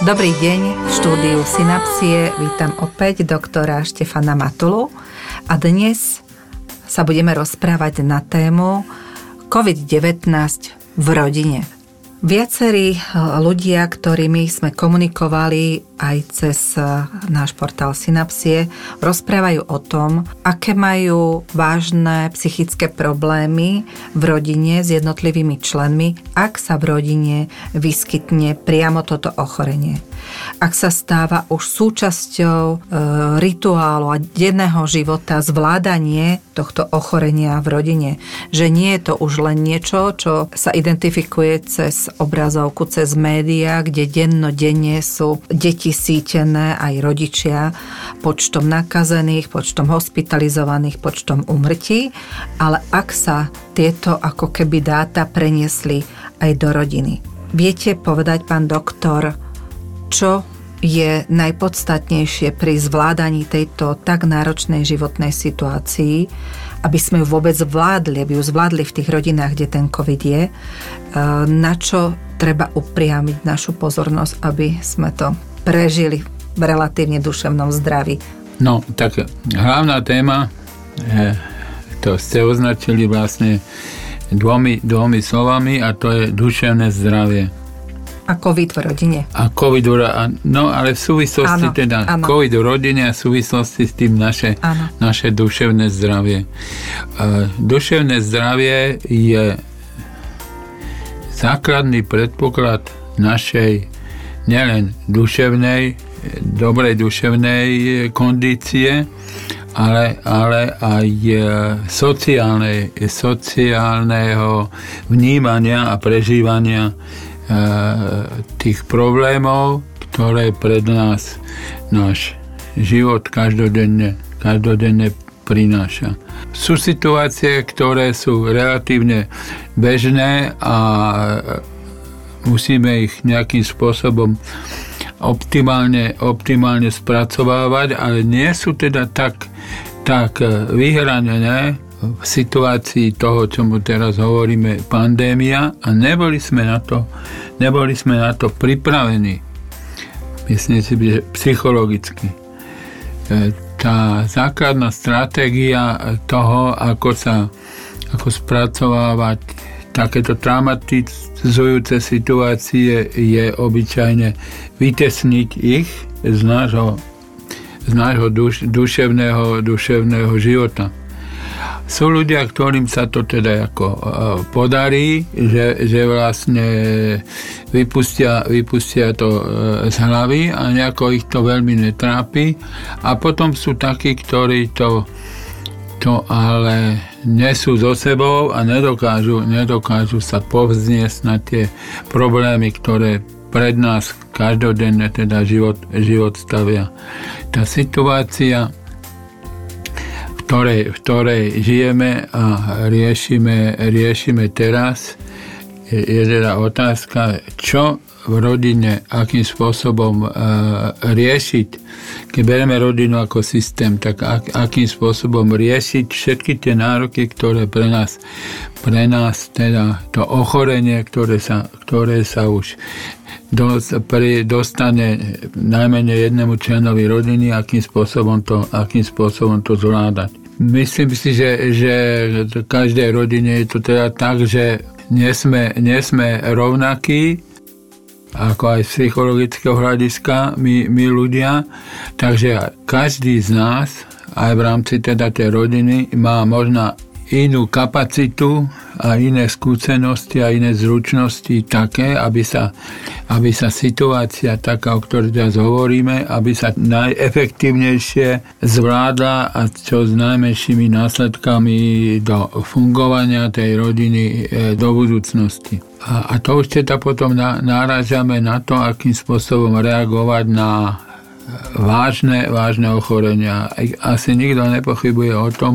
Dobrý deň, v štúdiu Synapsie vítam opäť doktora Štefana Matulu a dnes sa budeme rozprávať na tému COVID-19 v rodine. Viacerí eh, ľudia, ktorými sme komunikovali aj cez eh, náš portál Synapsie, rozprávajú o tom, aké majú vážne psychické problémy v rodine s jednotlivými členmi, ak sa v rodine vyskytne priamo toto ochorenie ak sa stáva už súčasťou e, rituálu a denného života zvládanie tohto ochorenia v rodine. Že nie je to už len niečo, čo sa identifikuje cez obrazovku, cez médiá, kde dennodenne sú deti sítené aj rodičia počtom nakazených, počtom hospitalizovaných, počtom umrtí, ale ak sa tieto ako keby dáta preniesli aj do rodiny. Viete povedať, pán doktor, čo je najpodstatnejšie pri zvládaní tejto tak náročnej životnej situácii, aby sme ju vôbec zvládli, aby ju zvládli v tých rodinách, kde ten COVID je, e, na čo treba upriamiť našu pozornosť, aby sme to prežili v relatívne duševnom zdraví. No, tak hlavná téma, e, to ste označili vlastne dvomi, dvomi slovami a to je duševné zdravie. A COVID v rodine. A COVID v No ale v súvislosti ano, teda ano. COVID v rodine a v súvislosti s tým naše, naše duševné zdravie. Uh, duševné zdravie je základný predpoklad našej nielen duševnej, dobrej duševnej kondície, ale, ale aj e, sociálnej, sociálneho vnímania a prežívania tých problémov, ktoré pred nás náš život každodenne, každodenne prináša. Sú situácie, ktoré sú relatívne bežné a musíme ich nejakým spôsobom optimálne, optimálne spracovávať, ale nie sú teda tak, tak vyhranené v situácii toho, čo mu teraz hovoríme, pandémia a neboli sme na to, neboli sme na to pripravení. Myslím si, že psychologicky. E, tá základná stratégia toho, ako sa ako spracovávať takéto traumatizujúce situácie je obyčajne vytesniť ich z nášho, z nášho duš, duševného, duševného života. Sú ľudia, ktorým sa to teda ako e, podarí, že, že vlastne vypustia, vypustia to e, z hlavy a nejako ich to veľmi netrápi. A potom sú takí, ktorí to, to ale nesú so sebou a nedokážu, nedokážu sa povzniesť na tie problémy, ktoré pred nás každodenne teda život, život stavia. Tá situácia ktorej, v ktorej žijeme a riešime, riešime teraz, je, teda otázka, čo v rodine, akým spôsobom uh, riešiť, keď bereme rodinu ako systém, tak ak, akým spôsobom riešiť všetky tie nároky, ktoré pre nás, pre nás teda to ochorenie, ktoré sa, ktoré sa už dostane najmenej jednému členovi rodiny, akým spôsobom to, akým spôsobom to zvládať. Myslím si, že, že v každej rodine je to teda tak, že nie sme, nie sme rovnakí, ako aj z psychologického hľadiska, my, my ľudia. Takže každý z nás, aj v rámci teda tej rodiny, má možno inú kapacitu a iné skúsenosti a iné zručnosti také, aby sa, aby sa situácia taká, o ktorej teraz hovoríme, aby sa najefektívnejšie zvládla a čo s najmenšími následkami do fungovania tej rodiny e, do budúcnosti. A, a to už teda potom náražame na to, akým spôsobom reagovať na vážne, vážne ochorenia. Asi nikto nepochybuje o tom,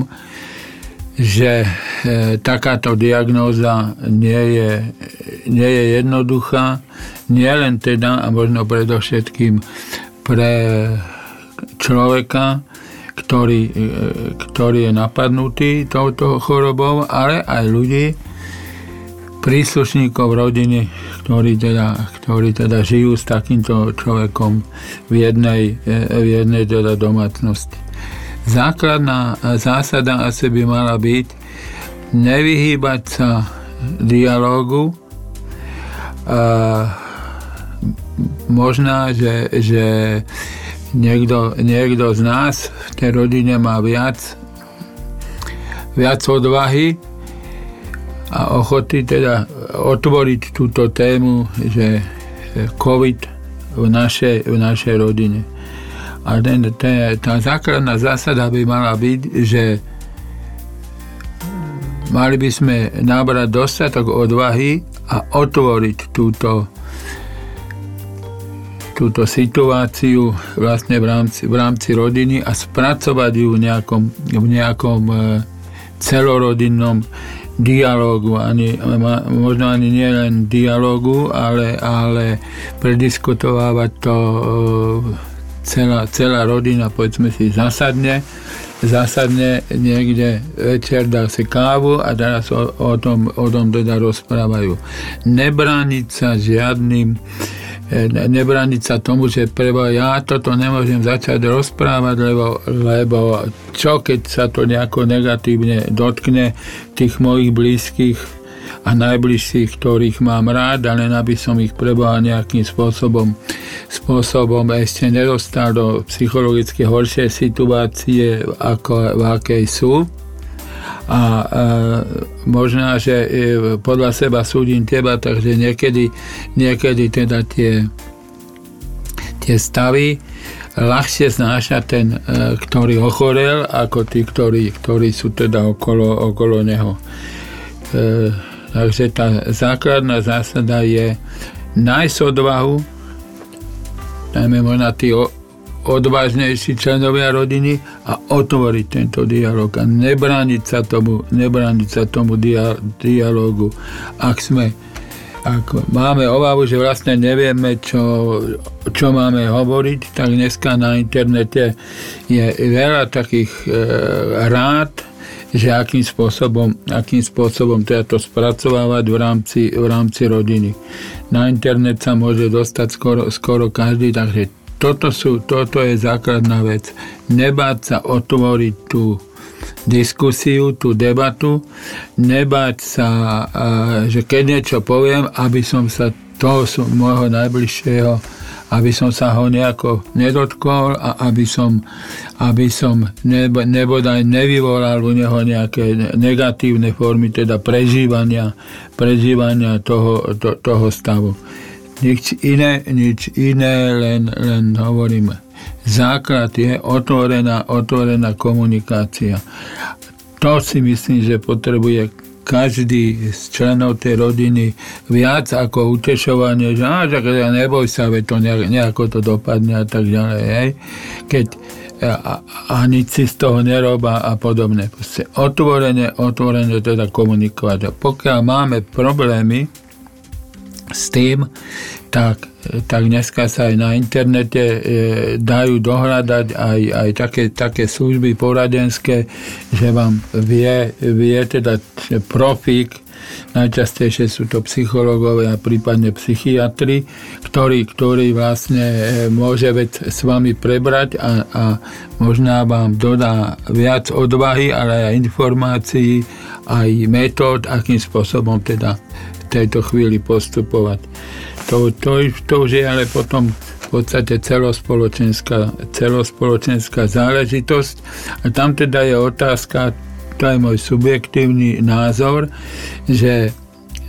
že e, takáto diagnóza nie je, nie je jednoduchá, nie len teda a možno predovšetkým pre človeka, ktorý, e, ktorý je napadnutý touto chorobou, ale aj ľudí, príslušníkov rodiny, ktorí teda, ktorí teda žijú s takýmto človekom v jednej, v jednej teda domácnosti. Základná zásada asi by mala byť nevyhýbať sa dialógu. možná, že, že niekto, niekto z nás v tej rodine má viac, viac odvahy a ochoty teda otvoriť túto tému, že COVID v našej, v našej rodine. A ten, ten, tá základná zásada by mala byť, že mali by sme nabrať dostatok odvahy a otvoriť túto túto situáciu vlastne v rámci, v rámci rodiny a spracovať ju v nejakom, v nejakom e, celorodinnom dialógu, ani, možno ani nie len dialógu, ale, ale prediskutovávať to e, celá, celá rodina, povedzme si, zasadne, zasadne niekde večer, dá si kávu a teraz o, o, tom, o tom teda rozprávajú. Nebrániť sa žiadnym E, nebrániť sa tomu, že prebo ja toto nemôžem začať rozprávať, lebo, lebo čo keď sa to nejako negatívne dotkne tých mojich blízkych a najbližších, ktorých mám rád, ale aby som ich preboha nejakým spôsobom, spôsobom ešte nedostal do psychologicky horšej situácie, ako v akej sú a e, možná, že e, podľa seba súdim teba, takže niekedy, niekedy teda tie, tie stavy ľahšie znáša ten, e, ktorý ochorel, ako tí, ktorí, ktorí sú teda okolo, okolo neho. E, takže tá základná zásada je nájsť odvahu, najmä možno tí odvážnejší členovia rodiny a otvoriť tento dialog a nebrániť sa tomu, nebrániť sa tomu dia, dialogu. Ak sme ak máme obavu, že vlastne nevieme, čo, čo máme hovoriť, tak dneska na internete je veľa takých e, rád, že akým spôsobom, akým spôsobom teda to spracovávať v rámci, v rámci rodiny. Na internet sa môže dostať skoro, skoro každý, takže toto, sú, toto je základná vec. Nebáť sa otvoriť tú diskusiu, tú debatu, nebáť sa, že keď niečo poviem, aby som sa toho môjho najbližšieho, aby som sa ho nejako nedotkol a aby som, aby som nebo, nebodaj nevyvolal u neho nejaké negatívne formy, teda prežívania, prežívania toho, to, toho stavu nič iné, nič iné, len, len hovorím, základ je otvorená, otvorená komunikácia. To si myslím, že potrebuje každý z členov tej rodiny viac ako utešovanie, že á, tak neboj sa, veď to nejako to dopadne a tak ďalej. Hej. Keď a, a nič si z toho neroba a podobne. Proste otvorene, otvorene teda komunikovať. A pokiaľ máme problémy, s tým, tak, tak dneska sa aj na internete e, dajú dohľadať aj, aj také, také služby poradenské, že vám vie, vie teda profík, najčastejšie sú to psychológovia a prípadne psychiatri, ktorý, ktorý vlastne e, môže vec s vami prebrať a, a možná vám dodá viac odvahy, ale aj informácií, aj metód, akým spôsobom teda tejto chvíli postupovať. To, to, to už je ale potom v podstate celospoločenská, celospoločenská záležitosť. A tam teda je otázka, to je môj subjektívny názor, že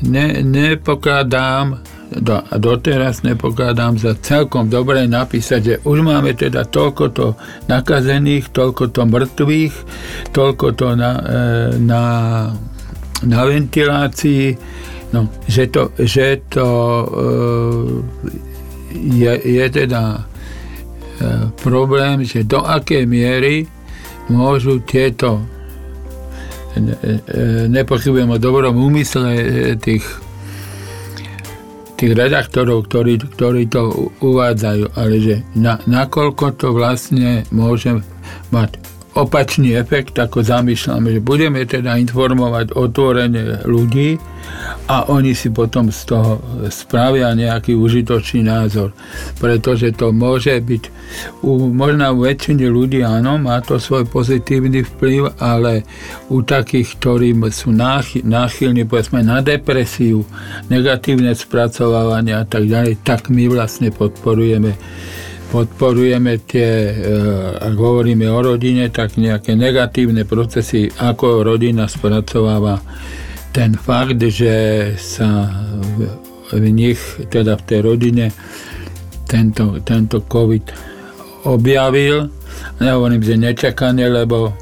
ne, nepokladám do, doteraz nepokladám za celkom dobre napísať, že už máme teda toľko to nakazených, toľko to mŕtvych, toľko to na, e, na, na ventilácii, No, že to, že to eh, je, je teda eh, problém, že do akej miery môžu tieto eh, nepochybujem o dobrom úmysle tých, tých redaktorov, ktorí, ktorí to uvádzajú, ale že na, nakoľko to vlastne môže mať opačný efekt, ako zamýšľame, že budeme teda informovať otvorene ľudí a oni si potom z toho spravia nejaký užitočný názor. Pretože to môže byť u, možno u väčšiny ľudí, áno, má to svoj pozitívny vplyv, ale u takých, ktorí sú náchylní povedzme na depresiu, negatívne spracovávanie a tak ďalej, tak my vlastne podporujeme podporujeme tie, e, ak hovoríme o rodine, tak nejaké negatívne procesy, ako rodina spracováva ten fakt, že sa v nich, teda v tej rodine, tento, tento COVID objavil. Nehovorím, že nečakane, lebo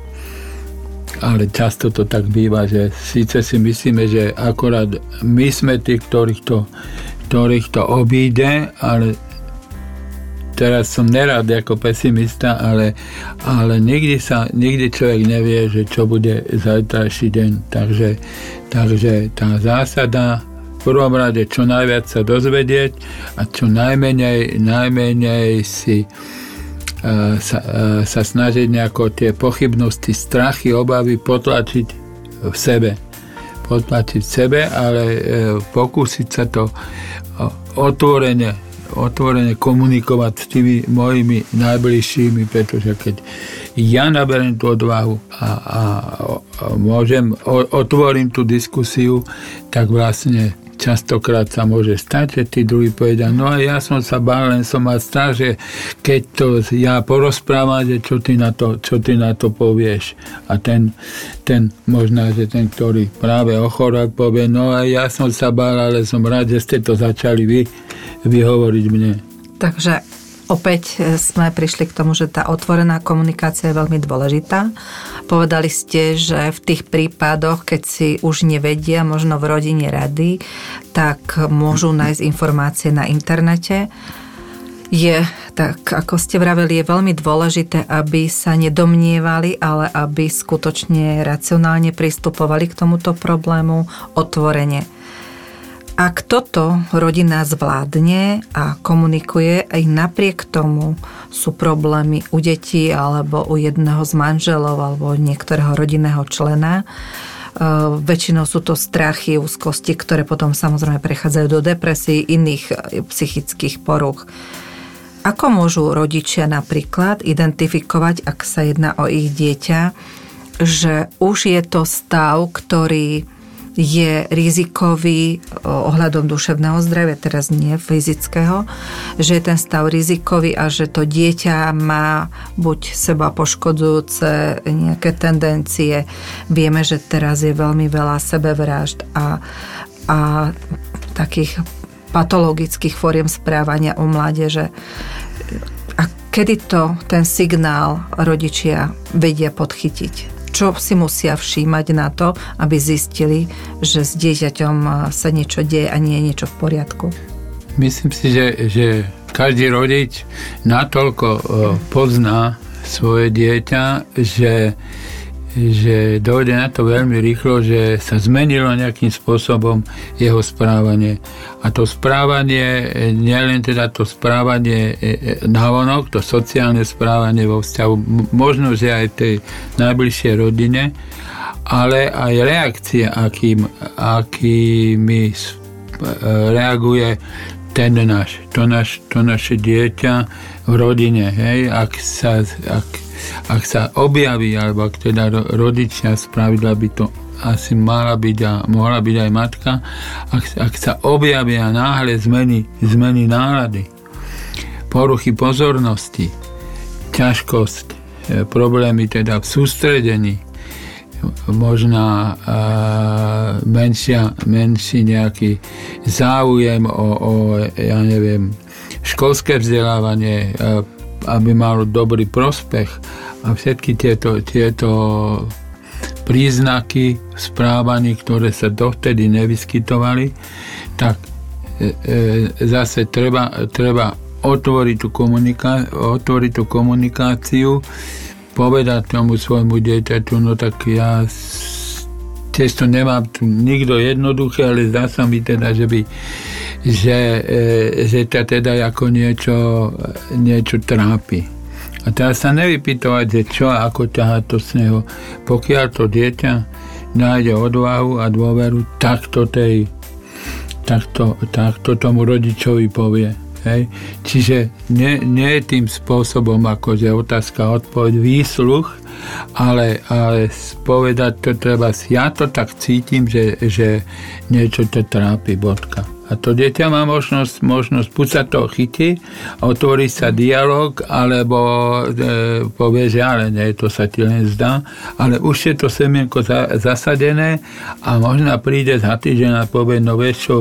ale často to tak býva, že síce si myslíme, že akorát my sme tí, ktorých to, ktorých to obíde, ale teraz som nerad ako pesimista, ale, ale nikdy, sa, nikdy človek nevie, že čo bude zajtrajší deň. Takže, takže tá zásada v prvom rade čo najviac sa dozvedieť a čo najmenej, najmenej si uh, sa, uh, sa snažiť nejako tie pochybnosti, strachy, obavy potlačiť v sebe potlačiť v sebe, ale e, pokúsiť sa to otvorene otvorene komunikovať s tými mojimi najbližšími, pretože keď ja naberiem tú odvahu a, a, a môžem, o, otvorím tú diskusiu, tak vlastne častokrát sa môže stať, že tí druhí povedia, no a ja som sa bál, len som mal strach, že keď to ja porozprávam, že čo ty na to, čo ty na to povieš. A ten, ten možná, že ten, ktorý práve ochorák povie, no a ja som sa bál, ale som rád, že ste to začali vy vyhovoriť mne. Takže opäť e, sme prišli k tomu, že tá otvorená komunikácia je veľmi dôležitá. Povedali ste, že v tých prípadoch, keď si už nevedia, možno v rodine rady, tak môžu nájsť informácie na internete. Je, tak ako ste vraveli, je veľmi dôležité, aby sa nedomnievali, ale aby skutočne racionálne pristupovali k tomuto problému otvorene. Ak toto rodina zvládne a komunikuje, aj napriek tomu sú problémy u detí alebo u jedného z manželov alebo niektorého rodinného člena, e, väčšinou sú to strachy, úzkosti, ktoré potom samozrejme prechádzajú do depresí, iných psychických poruch. Ako môžu rodičia napríklad identifikovať, ak sa jedná o ich dieťa, že už je to stav, ktorý je rizikový ohľadom duševného zdravia, teraz nie fyzického, že je ten stav rizikový a že to dieťa má buď seba poškodzujúce nejaké tendencie. Vieme, že teraz je veľmi veľa sebevražd a, a takých patologických fóriem správania u mládeže. A kedy to ten signál rodičia vedia podchytiť? Čo si musia všímať na to, aby zistili, že s dieťaťom sa niečo deje a nie je niečo v poriadku? Myslím si, že, že každý rodič natoľko pozná svoje dieťa, že že dojde na to veľmi rýchlo, že sa zmenilo nejakým spôsobom jeho správanie. A to správanie, nielen teda to správanie e, e, navonok, to sociálne správanie vo vzťahu, možno, že aj tej najbližšej rodine, ale aj reakcie, akým, akými e, reaguje ten náš, to, naš, to naše dieťa v rodine. Hej? Ak, sa, ak ak sa objaví, alebo ak teda rodičia spravidla by to asi mala byť a mohla byť aj matka, ak, ak sa objavia náhle zmeny, zmeny nálady, poruchy pozornosti, ťažkosť, e, problémy teda v sústredení, možná menšia, menší nejaký záujem o, o ja neviem, školské vzdelávanie, aby mal dobrý prospech. A všetky tieto, tieto príznaky správaní, ktoré sa dovtedy nevyskytovali, tak e, e, zase treba, treba otvoriť tú, komuniká- otvoriť tú komunikáciu, povedať tomu svojmu dieťaťu, no tak ja tiež to nemám tu nikto jednoduché, ale zdá sa mi teda, že by že, e, že ťa teda ako niečo, niečo trápi. A teraz sa nevypýtovať, že čo a ako ťahať to sneho. Pokiaľ to dieťa nájde odvahu a dôveru, tak to tej takto, takto tomu rodičovi povie. Hej. Čiže nie, nie tým spôsobom, ako že otázka, odpoveď, výsluch, ale, ale povedať to treba, ja to tak cítim, že, že niečo to trápi, bodka. A to dieťa má možnosť, možnosť buď sa to chytí, otvorí sa dialog, alebo e, povie, že ale nie, to sa ti len zdá, ale už je to semienko za, zasadené a možno príde za týždeň a povie, no vieš čo,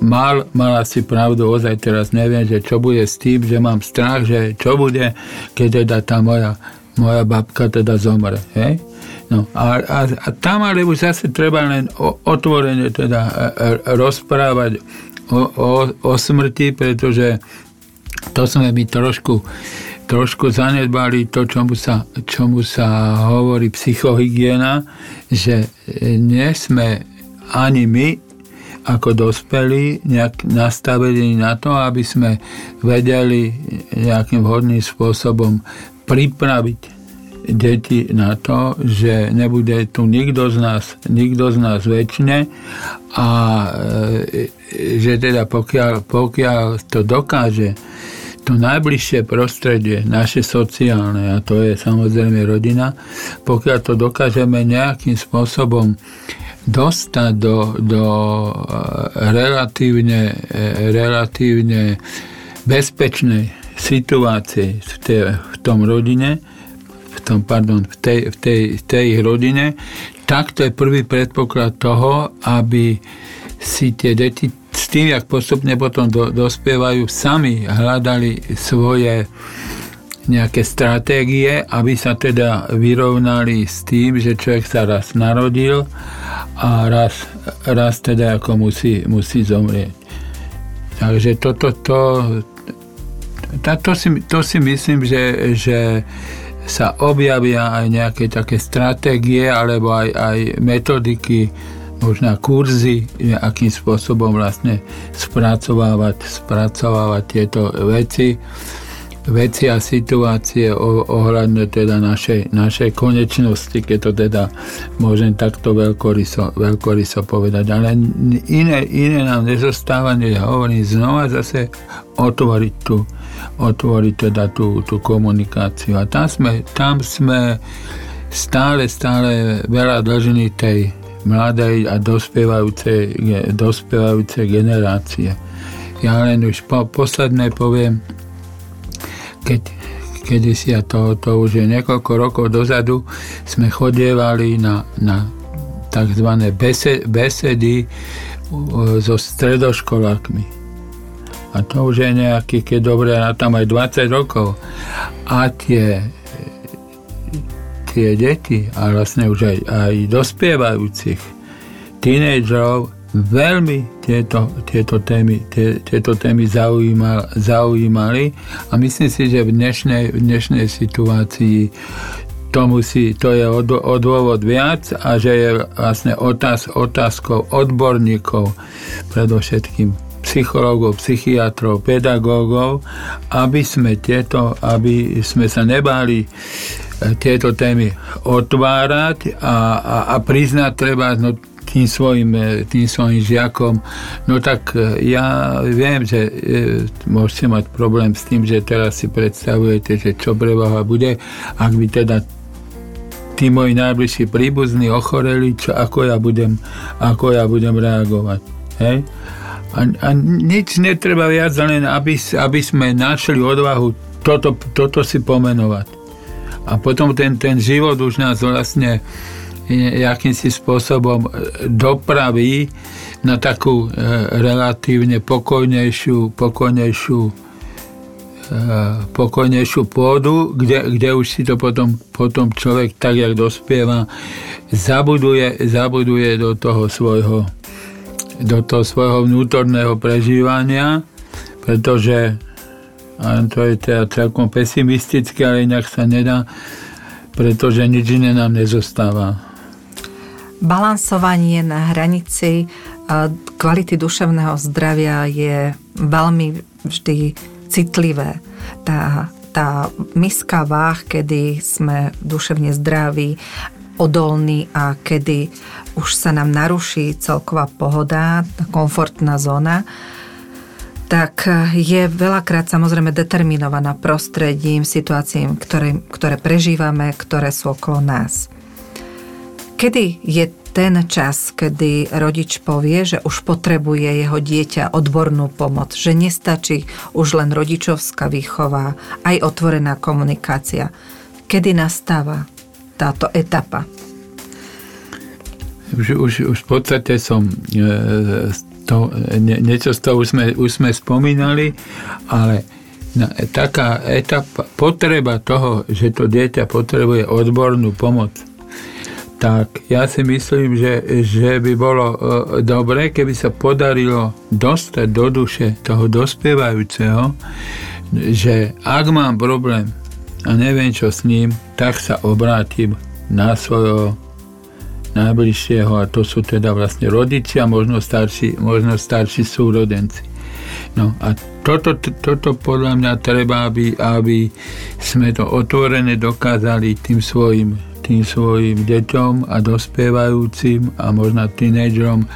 mal, mal asi pravdu, ozaj teraz neviem, že čo bude s tým, že mám strach, že čo bude, keď teda tá moja, moja babka teda zomre. Hej? No, a, a, a tam ale už zase treba len otvorene teda e, e, rozprávať o, o, o smrti, pretože to sme my trošku, trošku zanedbali to, čomu sa, čomu sa hovorí psychohygiena, že nie sme ani my ako dospelí nejak nastavení na to, aby sme vedeli nejakým vhodným spôsobom pripraviť deti na to, že nebude tu nikto z nás, nikto z nás väčšine a e, že teda pokiaľ, pokiaľ to dokáže to najbližšie prostredie, naše sociálne, a to je samozrejme rodina, pokiaľ to dokážeme nejakým spôsobom dostať do, do e, relatívne, e, relatívne bezpečnej situácie v, te, v tom rodine, tom, pardon, v tej, v tej, v tej rodine, tak to je prvý predpoklad toho, aby si tie deti s tým, jak postupne potom do, dospievajú, sami hľadali svoje nejaké stratégie, aby sa teda vyrovnali s tým, že človek sa raz narodil a raz, raz teda ako musí, musí zomrieť. Takže toto, to, to, to, si, to si myslím, že, že sa objavia aj nejaké také stratégie alebo aj, aj metodiky, možná kurzy, akým spôsobom vlastne spracovávať, spracovávať tieto veci, veci a situácie ohľadne teda našej, našej konečnosti, keď to teda môžem takto veľkoryso, veľkoryso povedať. Ale iné, iné nám nezostáva, než hovorím znova zase otvoriť tú, otvoriť teda tú, tú komunikáciu. A tam sme, tam sme stále, stále veľa dlžení tej mladej a dospievajúcej, dospievajúcej generácie. Ja len už po, posledné poviem, keď, kedy si, a to, to už je niekoľko rokov dozadu, sme chodievali na, na tzv. besedy so stredoškolákmi a to už je nejaký, keď dobre, na tam aj 20 rokov. A tie, tie deti, a vlastne už aj, aj dospievajúcich tínejdžerov veľmi tieto, tieto témy, tie, tieto témy zaujímal, zaujímali a myslím si, že v dnešnej, v dnešnej situácii to, musí, to je o, o dôvod viac a že je vlastne otáz, otázkou odborníkov predovšetkým psychológov, psychiatrov, pedagógov, aby sme, tieto, aby sme sa nebáli e, tieto témy otvárať a, a, a priznať treba no, tým svojim, e, tým svojim žiakom. No tak e, ja viem, že môžete mať problém s tým, že teraz si predstavujete, že čo pre Boha bude, ak by teda tí moji najbližší príbuzní ochoreli, čo, ako, ja budem, ako ja budem reagovať. Hej? A, a nič netreba viac, len aby, aby sme našli odvahu toto, toto si pomenovať. A potom ten, ten život už nás vlastne akýmsi spôsobom e, dopraví na takú e, relatívne pokojnejšiu, pokojnejšiu e, pokojnejšiu pôdu, kde, kde už si to potom, potom človek tak, jak dospieva, zabuduje, zabuduje do toho svojho do toho svojho vnútorného prežívania, pretože a to je teda celkom pesimistické, ale inak sa nedá, pretože nič iné nám nezostáva. Balansovanie na hranici kvality duševného zdravia je veľmi vždy citlivé. Tá tá miska váh, kedy sme duševne zdraví, odolní a kedy už sa nám naruší celková pohoda, komfortná zóna, tak je veľakrát samozrejme determinovaná prostredím, situáciím, ktoré, ktoré prežívame, ktoré sú okolo nás. Kedy je ten čas, kedy rodič povie, že už potrebuje jeho dieťa odbornú pomoc, že nestačí už len rodičovská výchova, aj otvorená komunikácia. Kedy nastáva táto etapa? Už, už, už v podstate som e, to, nie, niečo z toho už sme, už sme spomínali, ale na, taká etapa, potreba toho, že to dieťa potrebuje odbornú pomoc, tak ja si myslím, že, že by bolo e, dobre, keby sa podarilo dostať do duše toho dospievajúceho, že ak mám problém a neviem čo s ním, tak sa obrátim na svojho najbližšieho a to sú teda vlastne rodičia, možno starší, možno starší súrodenci. No a toto, toto podľa mňa treba, aby, aby sme to otvorené dokázali tým svojim tým svojim deťom a dospievajúcim a možno tínedžerom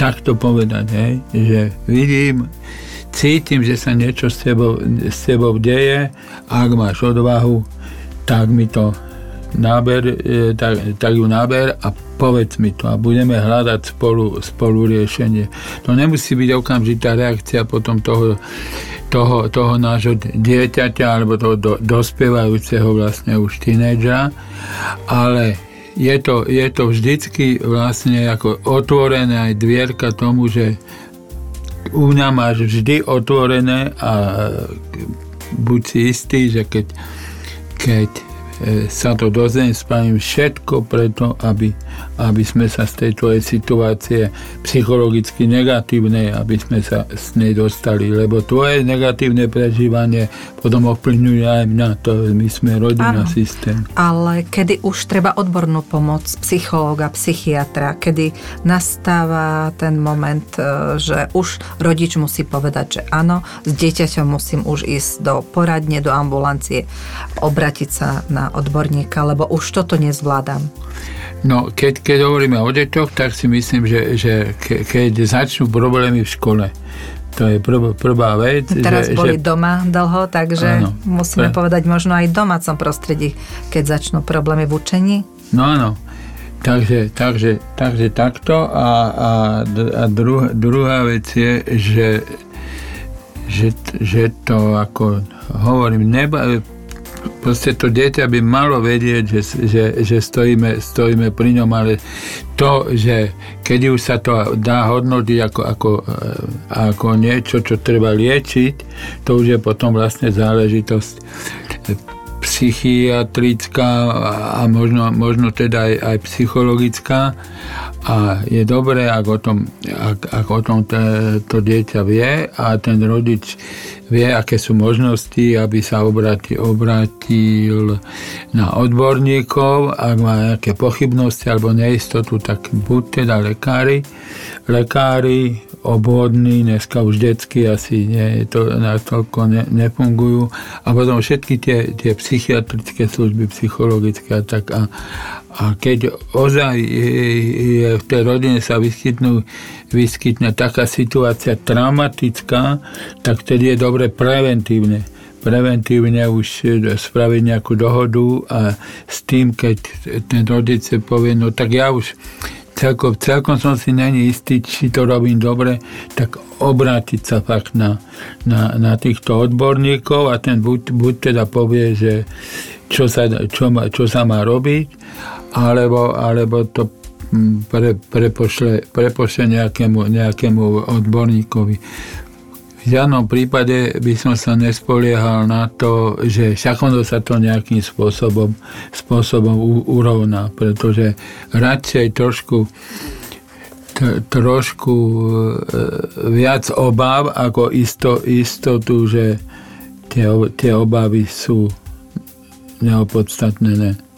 takto povedať, hej, že vidím, cítim, že sa niečo s tebou, s tebou deje, ak máš odvahu, tak mi to náber, e, tak, tak ju náber a povedz mi to a budeme hľadať spolu, spolu riešenie. To nemusí byť okamžitá reakcia potom toho toho, toho nášho dieťaťa alebo toho do, dospievajúceho vlastne už tínedža, ale je to, je to vždycky vlastne ako otvorené aj dvierka tomu, že u mňa máš vždy otvorené a buď si istý, že keď, keď sa to dozviem, spravím všetko preto, aby, aby sme sa z tejto situácie psychologicky negatívnej, aby sme sa z nej dostali, lebo tvoje negatívne prežívanie potom ovplyvňuje aj mňa, to my sme rodina, Áno, systém. Ale kedy už treba odbornú pomoc psychológa, psychiatra, kedy nastáva ten moment, e, že už rodič musí povedať, že áno, s dieťaťom musím už ísť do poradne, do ambulancie, obratiť sa na odborníka, lebo už toto nezvládam? No, keď, keď hovoríme o deťoch, tak si myslím, že, že ke, keď začnú problémy v škole, to je prv, prvá vec. Teraz že, boli že... doma dlho, takže áno, musíme pre... povedať možno aj v domácom prostredí, keď začnú problémy v učení. No áno. Takže, takže, takže takto a, a, a druh, druhá vec je, že, že, že to ako hovorím, neba, proste to dieťa by malo vedieť, že, že, že stojíme, stojíme pri ňom, ale to, že keď už sa to dá hodnotiť ako, ako, ako niečo, čo treba liečiť, to už je potom vlastne záležitosť psychiatrická a možno, možno teda aj, aj psychologická. A je dobré, ak o tom, ak, ak o tom to dieťa vie a ten rodič vie, aké sú možnosti, aby sa obrátil, obrátil na odborníkov, ak má nejaké pochybnosti alebo neistotu, tak buď teda lekári, lekári obvodní, dneska už detsky asi nie, to natoľko ne, nefungujú. A potom všetky tie, tie psychiatrické služby, psychologické a tak. A, a keď ozaj je, v tej rodine sa vyskytnú, vyskytne taká situácia traumatická, tak vtedy je dobre preventívne preventívne už spraviť nejakú dohodu a s tým, keď ten rodice povie, no tak ja už celkom, celkom som si není istý, či to robím dobre, tak obrátiť sa fakt na, na, na týchto odborníkov a ten buď, buď teda povie, že čo sa, čo, čo sa má robiť, alebo, alebo to mm, pre, prepošle, prepošle nejakému, nejakému odborníkovi. V žiadnom prípade by som sa nespoliehal na to, že však sa to nejakým spôsobom, spôsobom urovná, pretože radšej trošku trošku e, viac obáv ako isto, istotu, že tie, tie obavy sú neopodstatnené.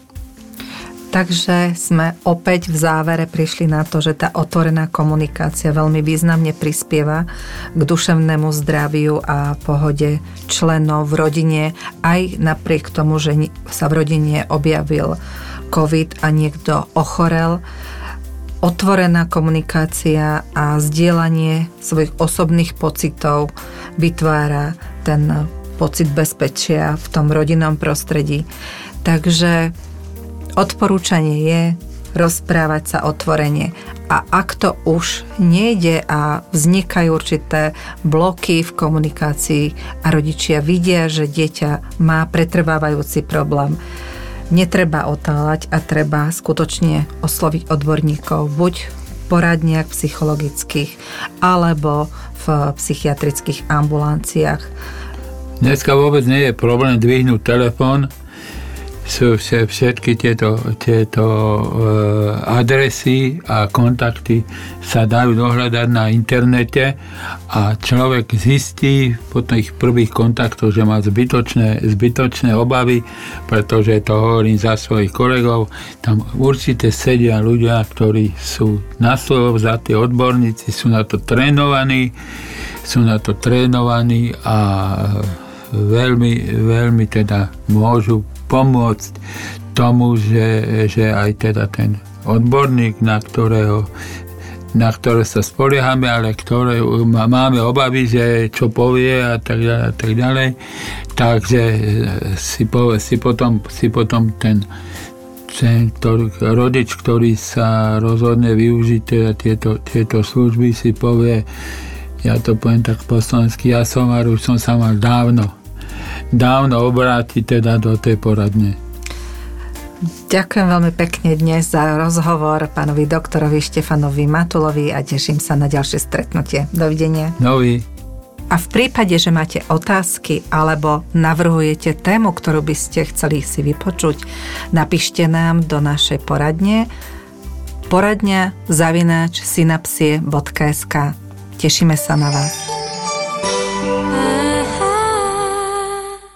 Takže sme opäť v závere prišli na to, že tá otvorená komunikácia veľmi významne prispieva k duševnému zdraviu a pohode členov v rodine, aj napriek tomu, že sa v rodine objavil COVID a niekto ochorel otvorená komunikácia a zdieľanie svojich osobných pocitov vytvára ten pocit bezpečia v tom rodinnom prostredí. Takže Odporúčanie je rozprávať sa otvorene. A ak to už nejde a vznikajú určité bloky v komunikácii a rodičia vidia, že dieťa má pretrvávajúci problém, netreba otáľať a treba skutočne osloviť odborníkov, buď poradniach psychologických alebo v psychiatrických ambulanciách. Dneska vôbec nie je problém dvihnúť telefón sú všetky tieto, tieto e, adresy a kontakty sa dajú dohľadať na internete a človek zistí po tých prvých kontaktoch, že má zbytočné, zbytočné obavy, pretože to hovorím za svojich kolegov, tam určite sedia ľudia, ktorí sú na slovo za tie odborníci, sú na to trénovaní, sú na to trénovaní a veľmi, veľmi teda môžu pomôcť tomu, že, že aj teda ten odborník, na ktorého na ktoré sa spoliehame, ale ktoré máme obavy, že čo povie a tak ďalej, a tak ďalej. Takže si, po, si, potom, si potom ten, ten ktorý, rodič, ktorý sa rozhodne využiť teda tieto, tieto služby, si povie, ja to poviem tak po slovensky, ja som už som sa mal dávno dávno obráti teda do tej poradne. Ďakujem veľmi pekne dnes za rozhovor pánovi doktorovi Štefanovi Matulovi a teším sa na ďalšie stretnutie. Dovidenia. Nový. A v prípade, že máte otázky alebo navrhujete tému, ktorú by ste chceli si vypočuť, napíšte nám do našej poradne poradňa zavináč synapsie.sk Tešíme sa na vás.